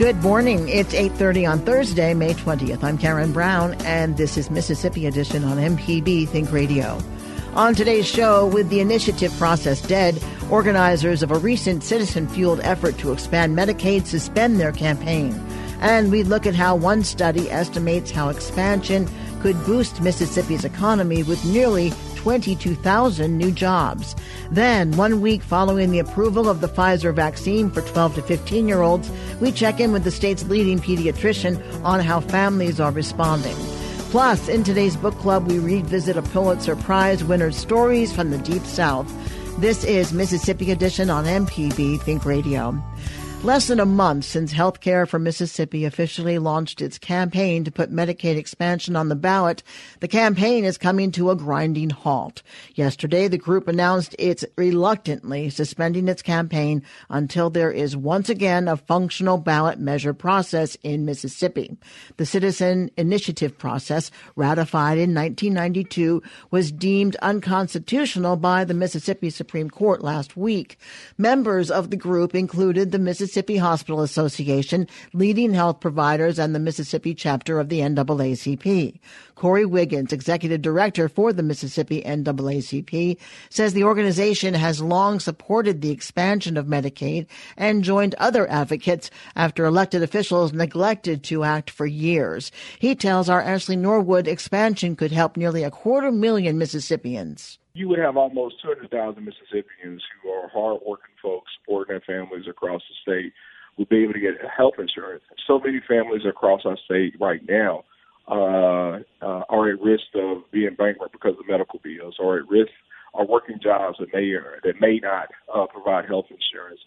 Good morning. It's 8:30 on Thursday, May 20th. I'm Karen Brown and this is Mississippi Edition on MPB Think Radio. On today's show, with the initiative process dead, organizers of a recent citizen-fueled effort to expand Medicaid suspend their campaign. And we look at how one study estimates how expansion could boost Mississippi's economy with nearly 22,000 new jobs. Then, one week following the approval of the Pfizer vaccine for 12 to 15 year olds, we check in with the state's leading pediatrician on how families are responding. Plus, in today's book club, we revisit a Pulitzer Prize winner's stories from the Deep South. This is Mississippi Edition on MPB Think Radio. Less than a month since Healthcare for Mississippi officially launched its campaign to put Medicaid expansion on the ballot, the campaign is coming to a grinding halt. Yesterday, the group announced it's reluctantly suspending its campaign until there is once again a functional ballot measure process in Mississippi. The citizen initiative process, ratified in 1992, was deemed unconstitutional by the Mississippi Supreme Court last week. Members of the group included the Mississippi Mississippi Hospital Association, leading health providers, and the Mississippi chapter of the NAACP. Corey Wiggins, executive director for the Mississippi NAACP, says the organization has long supported the expansion of Medicaid and joined other advocates after elected officials neglected to act for years. He tells our Ashley Norwood expansion could help nearly a quarter million Mississippians you would have almost 200,000 Mississippians who are hardworking folks supporting their families across the state would be able to get health insurance. So many families across our state right now uh, uh, are at risk of being bankrupt because of medical bills, or at risk are working jobs that may or that may not uh, provide health insurance.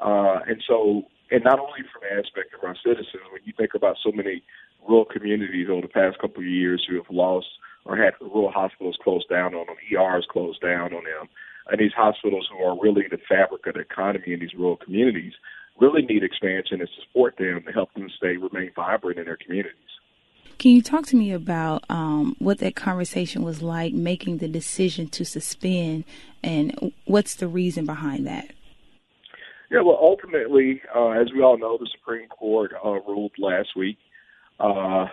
Uh, and so, and not only from the aspect of our citizens, when you think about so many rural communities over the past couple of years who have lost or had rural hospitals closed down on them, ERs closed down on them. And these hospitals who are really the fabric of the economy in these rural communities really need expansion and support them to help them stay remain vibrant in their communities. Can you talk to me about um, what that conversation was like, making the decision to suspend, and what's the reason behind that? Yeah, well, ultimately, uh, as we all know, the Supreme Court uh, ruled last week, uh,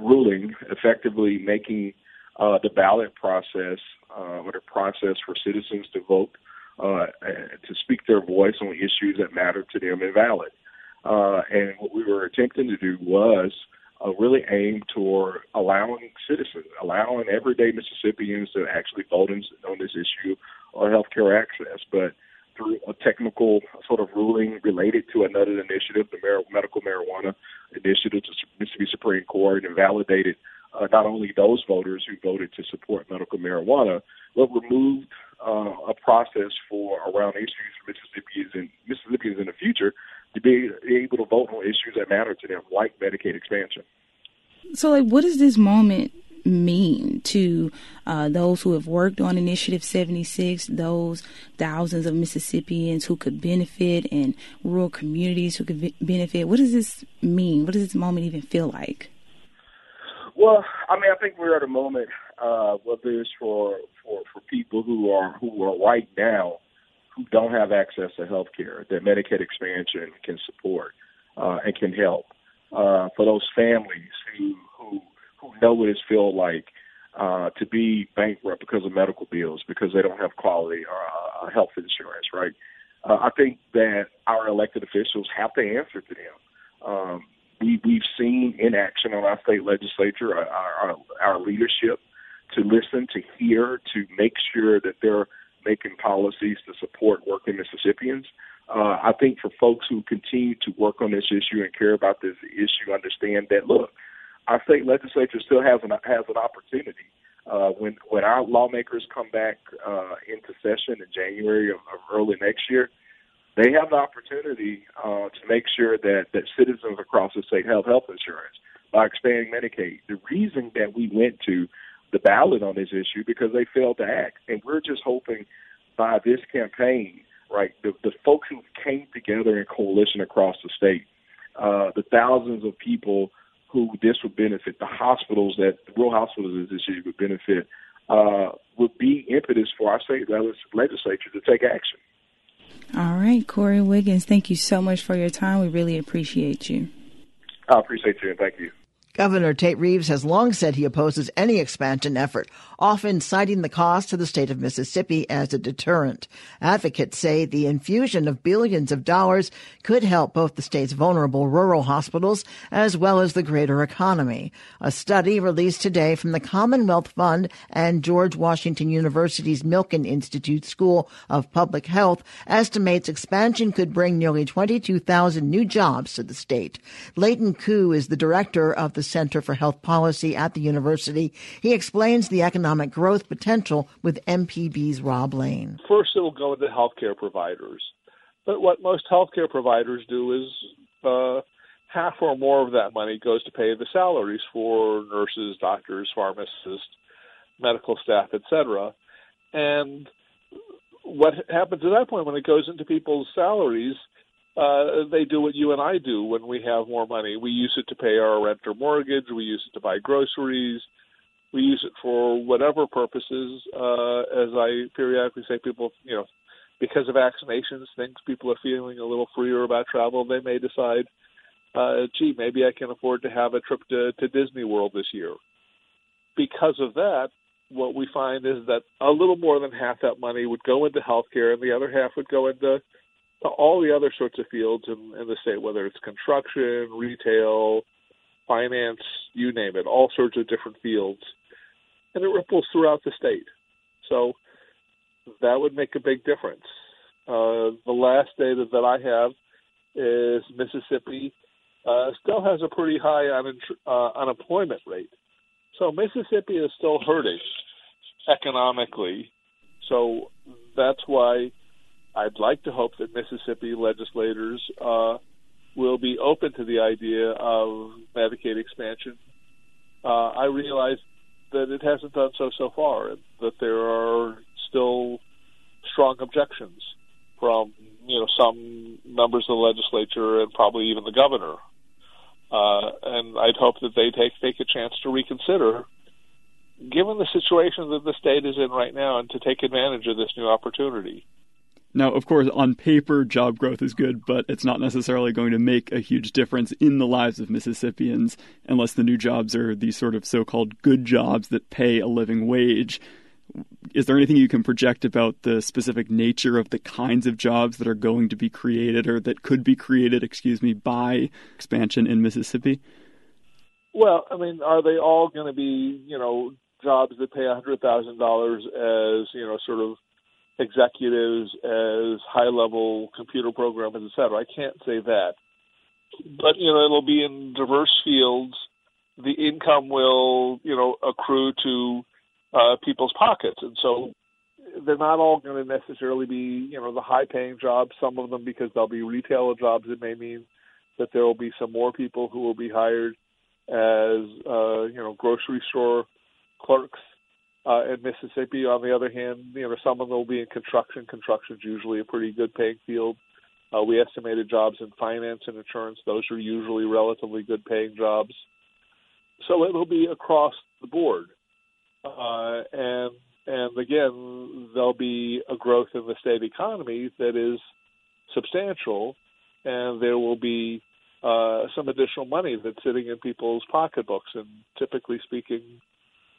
ruling effectively making uh, the ballot process uh, or the process for citizens to vote uh, to speak their voice on issues that matter to them invalid. Uh, and what we were attempting to do was uh, really aim toward allowing citizens, allowing everyday Mississippians to actually vote in, on this issue of health care access. But through a technical sort of ruling related to another initiative, the Mar- medical marijuana initiative to Mississippi Supreme Court, invalidated uh, not only those voters who voted to support medical marijuana, but removed uh, a process for around issues for Mississippians and Mississippians in the future to be able to vote on issues that matter to them, like Medicaid expansion. So, like, what does this moment mean to uh, those who have worked on Initiative 76, those thousands of Mississippians who could benefit and rural communities who could benefit? What does this mean? What does this moment even feel like? Well, I mean, I think we're at a moment uh, whether it's for, for for people who are who are right now who don't have access to health care that Medicaid expansion can support uh, and can help. Uh, for those families who who what it feels like uh, to be bankrupt because of medical bills because they don't have quality uh, health insurance, right? Uh, I think that our elected officials have to answer to them. Um, we, we've seen inaction on our state legislature, our, our, our leadership, to listen, to hear, to make sure that they're making policies to support working Mississippians. Uh, I think for folks who continue to work on this issue and care about this issue, understand that look, our state legislature still has an has an opportunity. Uh, when when our lawmakers come back uh, into session in January of, of early next year, they have the opportunity uh, to make sure that that citizens across the state have health insurance by expanding Medicaid. The reason that we went to the ballot on this issue because they failed to act, and we're just hoping by this campaign, right, the, the folks who came together in coalition across the state, uh, the thousands of people who this would benefit, the hospitals that the rural hospitals this issue would benefit, uh, would be impetus for our state legislature to take action. All right, Corey Wiggins, thank you so much for your time. We really appreciate you. I appreciate you, and thank you. Governor Tate Reeves has long said he opposes any expansion effort, often citing the cost to the state of Mississippi as a deterrent. Advocates say the infusion of billions of dollars could help both the state's vulnerable rural hospitals as well as the greater economy. A study released today from the Commonwealth Fund and George Washington University's Milken Institute School of Public Health estimates expansion could bring nearly 22,000 new jobs to the state. Leighton Ku is the director of the Center for Health Policy at the university. He explains the economic growth potential with MPB's Rob Lane. First, it will go into healthcare providers. But what most healthcare providers do is uh, half or more of that money goes to pay the salaries for nurses, doctors, pharmacists, medical staff, etc. And what happens at that point when it goes into people's salaries uh, they do what you and I do when we have more money. We use it to pay our rent or mortgage. We use it to buy groceries. We use it for whatever purposes. Uh, as I periodically say, people, you know, because of vaccinations, things people are feeling a little freer about travel. They may decide, uh, gee, maybe I can afford to have a trip to, to Disney World this year. Because of that, what we find is that a little more than half that money would go into healthcare, and the other half would go into all the other sorts of fields in, in the state, whether it's construction, retail, finance, you name it, all sorts of different fields. And it ripples throughout the state. So that would make a big difference. Uh, the last data that I have is Mississippi uh, still has a pretty high un- uh, unemployment rate. So Mississippi is still hurting economically. So that's why I'd like to hope that Mississippi legislators uh, will be open to the idea of Medicaid expansion. Uh, I realize that it hasn't done so so far, and that there are still strong objections from you know some members of the legislature and probably even the governor. Uh, and I'd hope that they take take a chance to reconsider, given the situation that the state is in right now, and to take advantage of this new opportunity. Now, of course, on paper, job growth is good, but it's not necessarily going to make a huge difference in the lives of Mississippians unless the new jobs are these sort of so called good jobs that pay a living wage. Is there anything you can project about the specific nature of the kinds of jobs that are going to be created or that could be created, excuse me, by expansion in Mississippi? Well, I mean, are they all going to be, you know, jobs that pay a $100,000 as, you know, sort of executives as high level computer programmers, et cetera. I can't say that. But, you know, it'll be in diverse fields. The income will, you know, accrue to uh, people's pockets. And so they're not all going to necessarily be, you know, the high paying jobs. Some of them, because they'll be retail jobs, it may mean that there will be some more people who will be hired as, uh, you know, grocery store clerks uh, in Mississippi. On the other hand, you know, some of them will be in construction. Construction is usually a pretty good paying field. Uh, we estimated jobs in finance and insurance. Those are usually relatively good paying jobs. So it'll be across the board. Uh, and and again, there'll be a growth in the state economy that is substantial, and there will be uh, some additional money that's sitting in people's pocketbooks. And typically speaking,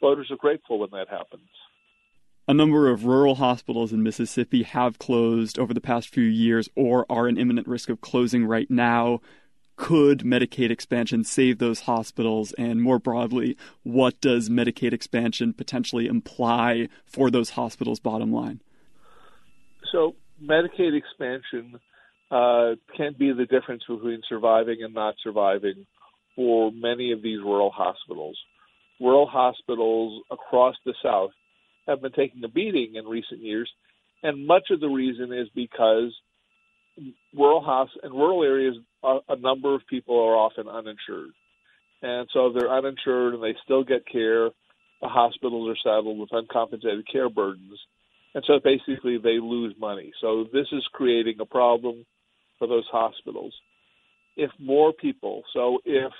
voters are grateful when that happens. A number of rural hospitals in Mississippi have closed over the past few years or are in imminent risk of closing right now. Could Medicaid expansion save those hospitals? And more broadly, what does Medicaid expansion potentially imply for those hospitals' bottom line? So, Medicaid expansion uh, can be the difference between surviving and not surviving for many of these rural hospitals. Rural hospitals across the South have been taking a beating in recent years, and much of the reason is because rural house in rural areas, a, a number of people are often uninsured, and so if they're uninsured and they still get care, the hospitals are saddled with uncompensated care burdens, and so basically they lose money. So this is creating a problem for those hospitals. If more people, so if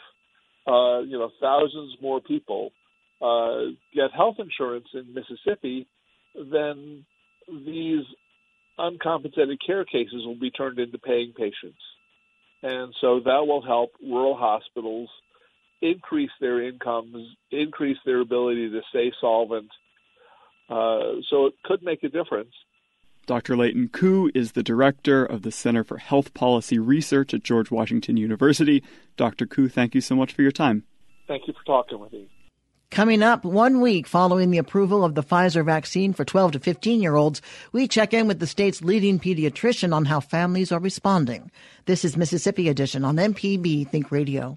uh, you know thousands more people uh, get health insurance in Mississippi, then these uncompensated care cases will be turned into paying patients. And so that will help rural hospitals increase their incomes, increase their ability to stay solvent. Uh, so it could make a difference. Dr. Leighton Ku is the director of the Center for Health Policy Research at George Washington University. Dr. Ku, thank you so much for your time. Thank you for talking with me. Coming up one week following the approval of the Pfizer vaccine for 12 to 15 year olds, we check in with the state's leading pediatrician on how families are responding. This is Mississippi Edition on MPB Think Radio.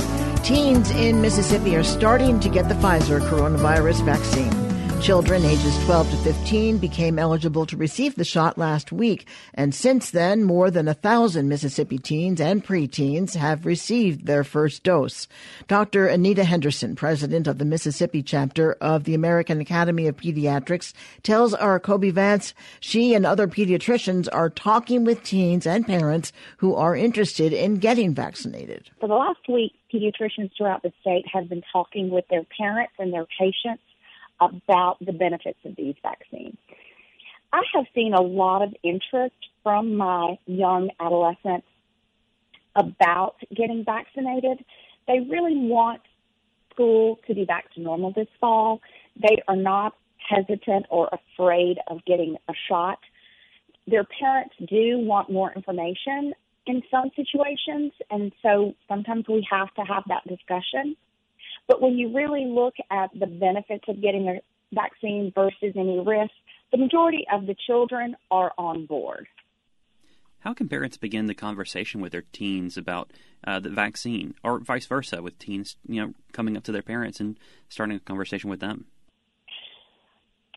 Teens in Mississippi are starting to get the Pfizer coronavirus vaccine. Children ages 12 to 15 became eligible to receive the shot last week, and since then, more than a thousand Mississippi teens and preteens have received their first dose. Dr. Anita Henderson, president of the Mississippi chapter of the American Academy of Pediatrics, tells our Kobee Vance she and other pediatricians are talking with teens and parents who are interested in getting vaccinated. For the last week, pediatricians throughout the state have been talking with their parents and their patients about the benefits of these vaccines. I have seen a lot of interest from my young adolescents about getting vaccinated. They really want school to be back to normal this fall. They are not hesitant or afraid of getting a shot. Their parents do want more information in some situations, and so sometimes we have to have that discussion. But when you really look at the benefits of getting the vaccine versus any risk, the majority of the children are on board. How can parents begin the conversation with their teens about uh, the vaccine, or vice versa, with teens, you know, coming up to their parents and starting a conversation with them?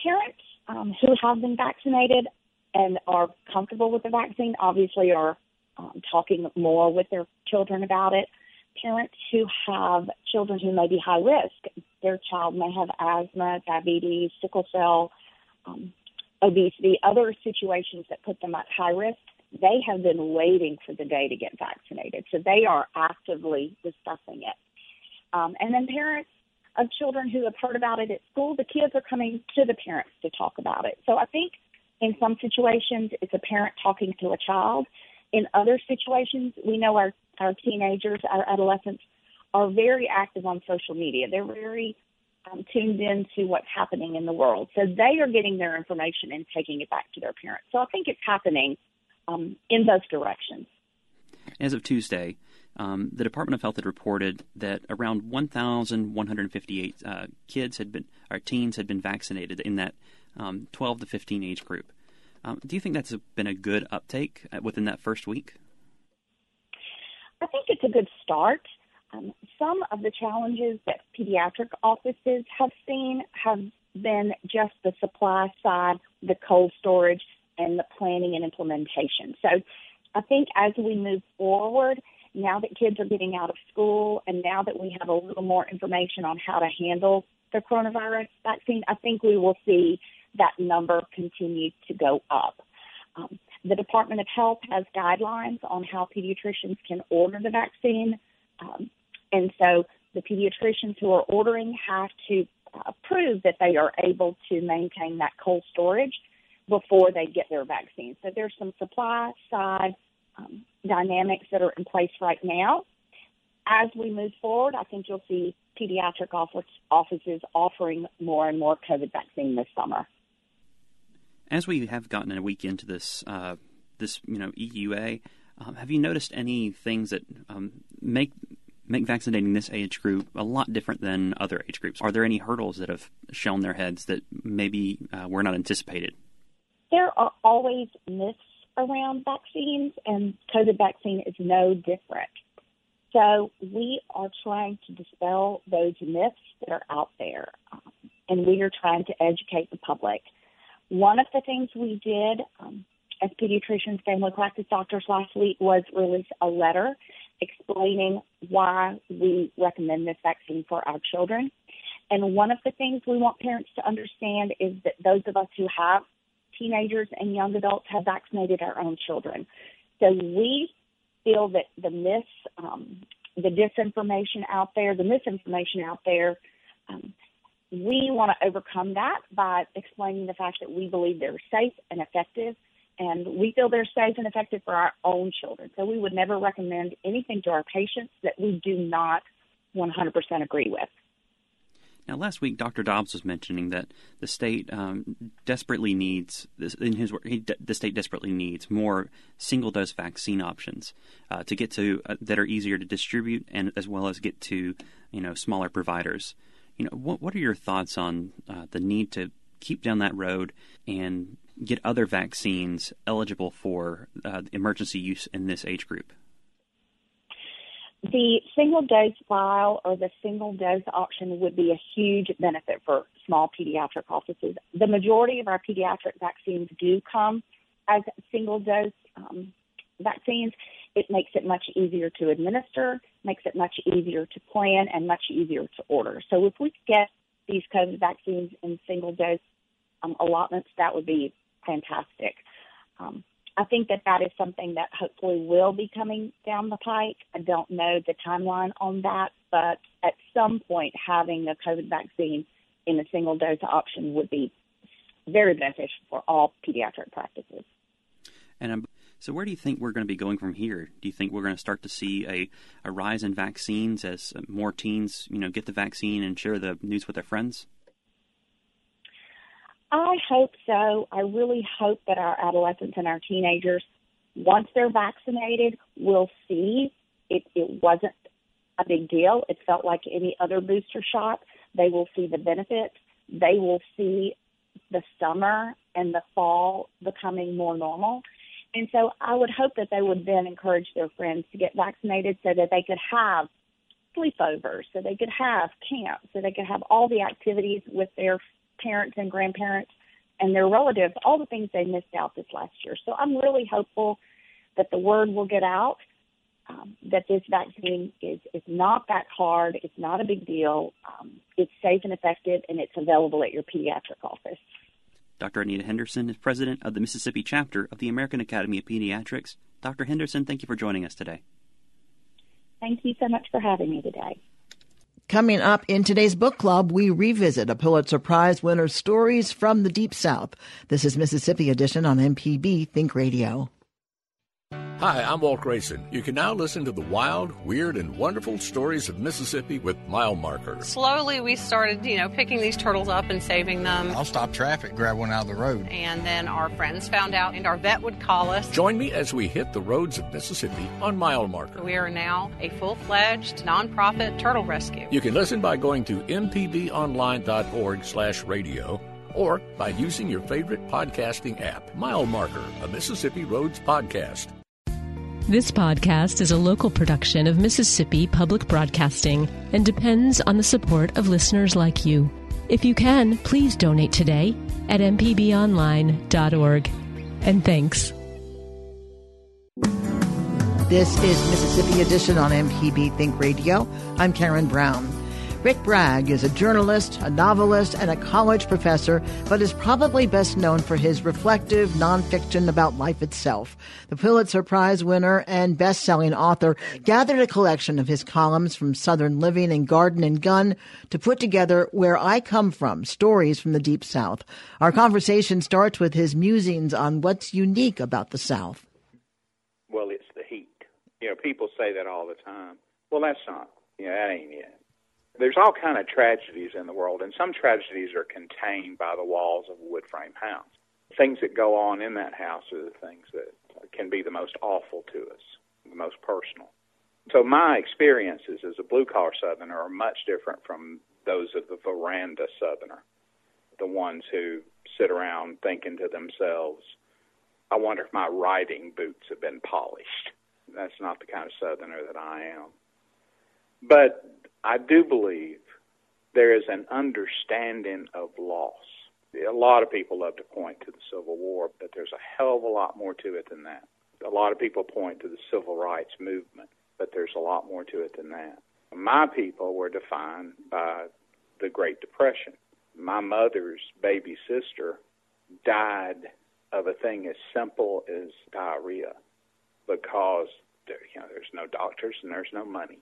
Parents um, who have been vaccinated and are comfortable with the vaccine obviously are um, talking more with their children about it parents who have children who may be high risk. Their child may have asthma, diabetes, sickle cell, um, obesity, other situations that put them at high risk. They have been waiting for the day to get vaccinated, so they are actively discussing it. Um, and then parents of children who have heard about it at school, the kids are coming to the parents to talk about it. So I think in some situations it's a parent talking to a child. In other situations, we know our our teenagers, our adolescents are very active on social media. They're very um, tuned in to what's happening in the world. So they are getting their information and taking it back to their parents. So I think it's happening um, in those directions. As of Tuesday, um, the Department of Health had reported that around 1,158 uh, kids had been, or teens had been vaccinated in that um, 12 to 15 age group. Um, do you think that's been a good uptake uh, within that first week? I think it's a good start. Um, some of the challenges that pediatric offices have seen have been just the supply side, the cold storage, and the planning and implementation. So I think as we move forward, now that kids are getting out of school and now that we have a little more information on how to handle the coronavirus vaccine, I think we will see that number continue to go up. Um, the Department of Health has guidelines on how pediatricians can order the vaccine. Um, and so the pediatricians who are ordering have to uh, prove that they are able to maintain that cold storage before they get their vaccine. So there's some supply side um, dynamics that are in place right now. As we move forward, I think you'll see pediatric office, offices offering more and more COVID vaccine this summer. As we have gotten a week into this, uh, this you know EUA, um, have you noticed any things that um, make make vaccinating this age group a lot different than other age groups? Are there any hurdles that have shown their heads that maybe uh, were not anticipated? There are always myths around vaccines, and COVID vaccine is no different. So we are trying to dispel those myths that are out there, um, and we are trying to educate the public. One of the things we did um, as pediatricians, family practice doctors last week was release a letter explaining why we recommend this vaccine for our children. And one of the things we want parents to understand is that those of us who have teenagers and young adults have vaccinated our own children. So we feel that the myths, um, the disinformation out there, the misinformation out there, um, we want to overcome that by explaining the fact that we believe they're safe and effective, and we feel they're safe and effective for our own children. So we would never recommend anything to our patients that we do not 100% agree with. Now, last week, Dr. Dobbs was mentioning that the state um, desperately needs, in his work, the state desperately needs more single dose vaccine options uh, to get to uh, that are easier to distribute and as well as get to you know smaller providers. You know, what what are your thoughts on uh, the need to keep down that road and get other vaccines eligible for uh, emergency use in this age group? The single dose vial or the single dose option would be a huge benefit for small pediatric offices. The majority of our pediatric vaccines do come as single dose um, vaccines. It makes it much easier to administer, makes it much easier to plan, and much easier to order. So if we could get these COVID vaccines in single dose um, allotments, that would be fantastic. Um, I think that that is something that hopefully will be coming down the pike. I don't know the timeline on that, but at some point, having a COVID vaccine in a single dose option would be very beneficial for all pediatric practices. And um, so, where do you think we're going to be going from here? Do you think we're going to start to see a, a rise in vaccines as more teens, you know, get the vaccine and share the news with their friends? I hope so. I really hope that our adolescents and our teenagers, once they're vaccinated, will see it, it wasn't a big deal. It felt like any other booster shot. They will see the benefits. They will see the summer and the fall becoming more normal. And so I would hope that they would then encourage their friends to get vaccinated so that they could have sleepovers, so they could have camps, so they could have all the activities with their parents and grandparents and their relatives, all the things they missed out this last year. So I'm really hopeful that the word will get out um, that this vaccine is, is not that hard. It's not a big deal. Um, it's safe and effective, and it's available at your pediatric office. Dr. Anita Henderson is president of the Mississippi chapter of the American Academy of Pediatrics. Dr. Henderson, thank you for joining us today. Thank you so much for having me today. Coming up in today's book club, we revisit a Pulitzer Prize winner's stories from the Deep South. This is Mississippi Edition on MPB Think Radio. Hi, I'm Walt Grayson. You can now listen to the wild, weird, and wonderful stories of Mississippi with Mile Marker. Slowly, we started, you know, picking these turtles up and saving them. I'll stop traffic, grab one out of the road. And then our friends found out, and our vet would call us. Join me as we hit the roads of Mississippi on Mile Marker. We are now a full fledged nonprofit turtle rescue. You can listen by going to mpbonline.org slash radio or by using your favorite podcasting app, Mile Marker, a Mississippi Roads podcast. This podcast is a local production of Mississippi Public Broadcasting and depends on the support of listeners like you. If you can, please donate today at mpbonline.org. And thanks. This is Mississippi Edition on MPB Think Radio. I'm Karen Brown. Rick Bragg is a journalist, a novelist, and a college professor, but is probably best known for his reflective nonfiction about life itself. The Pulitzer Prize winner and best-selling author gathered a collection of his columns from Southern Living and Garden and Gun to put together Where I Come From, Stories from the Deep South. Our conversation starts with his musings on what's unique about the South. Well, it's the heat. You know, people say that all the time. Well, that's not. You know, that ain't it there's all kind of tragedies in the world, and some tragedies are contained by the walls of a wood frame house. Things that go on in that house are the things that can be the most awful to us, the most personal. So my experiences as a blue collar Southerner are much different from those of the veranda Southerner, the ones who sit around thinking to themselves, I wonder if my riding boots have been polished. That's not the kind of Southerner that I am. But I do believe there is an understanding of loss. A lot of people love to point to the Civil War, but there's a hell of a lot more to it than that. A lot of people point to the Civil Rights Movement, but there's a lot more to it than that. My people were defined by the Great Depression. My mother's baby sister died of a thing as simple as diarrhea because there, you know, there's no doctors and there's no money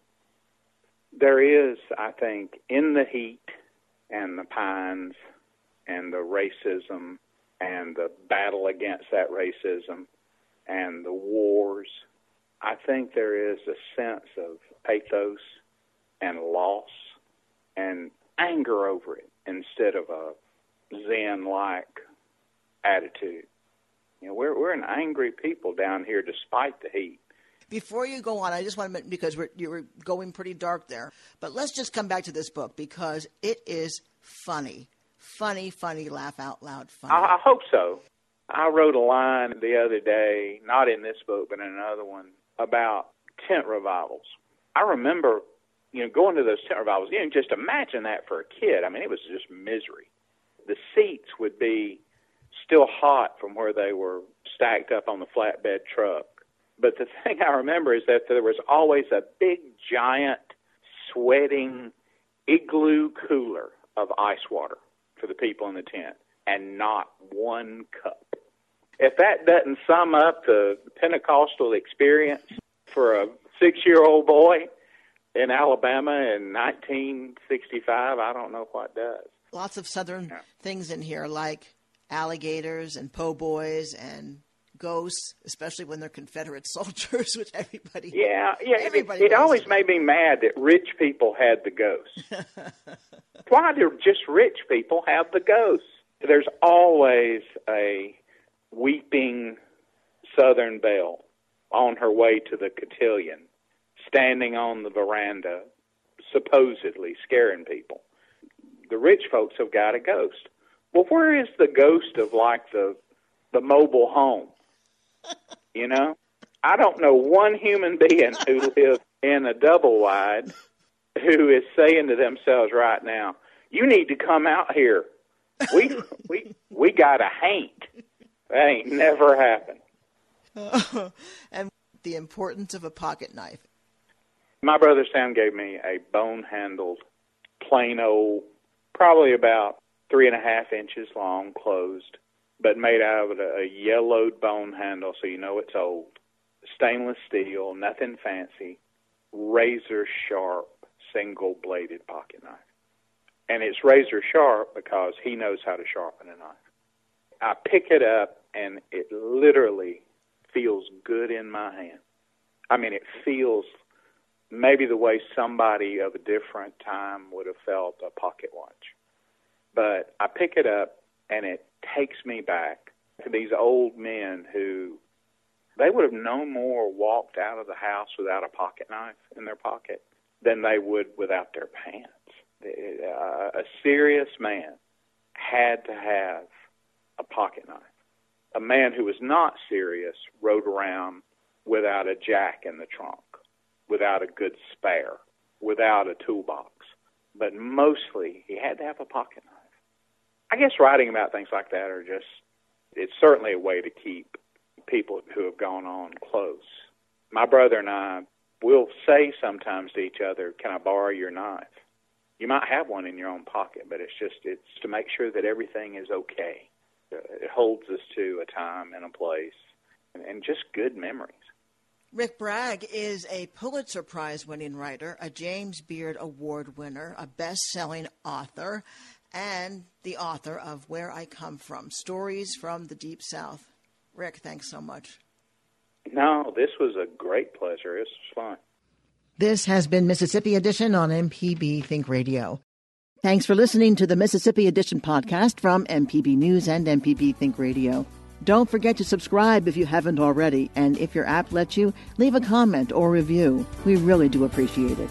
there is, I think, in the heat and the pines and the racism and the battle against that racism and the wars, I think there is a sense of pathos and loss and anger over it instead of a zen like attitude. You know, we're we're an angry people down here despite the heat. Before you go on, I just want to mention, because we're, you were going pretty dark there, but let's just come back to this book because it is funny, funny, funny, laugh out loud, funny. I, I hope so. I wrote a line the other day, not in this book, but in another one, about tent revivals. I remember, you know, going to those tent revivals. You know, just imagine that for a kid. I mean, it was just misery. The seats would be still hot from where they were stacked up on the flatbed truck. But the thing I remember is that there was always a big, giant, sweating igloo cooler of ice water for the people in the tent, and not one cup. If that doesn't sum up the Pentecostal experience for a six year old boy in Alabama in 1965, I don't know what does. Lots of Southern yeah. things in here, like alligators and po' boys and ghosts, especially when they're Confederate soldiers, which everybody. Yeah, yeah. Everybody it, it always made me mad that rich people had the ghosts. Why do just rich people have the ghosts? There's always a weeping Southern belle on her way to the cotillion, standing on the veranda, supposedly scaring people. The rich folks have got a ghost. Well, where is the ghost of like the the mobile home? You know, I don't know one human being who lives in a double wide who is saying to themselves right now, "You need to come out here. We we we got a haint." That ain't never happened. Uh, and the importance of a pocket knife. My brother Sam gave me a bone handled, plain old, probably about three and a half inches long, closed but made out of a, a yellowed bone handle, so you know it's old. Stainless steel, nothing fancy, razor sharp, single bladed pocket knife. And it's razor sharp because he knows how to sharpen a knife. I pick it up and it literally feels good in my hand. I mean, it feels maybe the way somebody of a different time would have felt a pocket watch. But I pick it up and it takes me back to these old men who they would have no more walked out of the house without a pocket knife in their pocket than they would without their pants. Uh, a serious man had to have a pocket knife. A man who was not serious rode around without a jack in the trunk, without a good spare, without a toolbox. But mostly, he had to have a pocket knife. I guess writing about things like that are just, it's certainly a way to keep people who have gone on close. My brother and I will say sometimes to each other, Can I borrow your knife? You might have one in your own pocket, but it's just, it's to make sure that everything is okay. It holds us to a time and a place and, and just good memories. Rick Bragg is a Pulitzer Prize winning writer, a James Beard Award winner, a best selling author, and the author of Where I Come From Stories from the Deep South. Rick, thanks so much. No, this was a great pleasure. This was fun. This has been Mississippi Edition on MPB Think Radio. Thanks for listening to the Mississippi Edition podcast from MPB News and MPB Think Radio. Don't forget to subscribe if you haven't already, and if your app lets you, leave a comment or review. We really do appreciate it.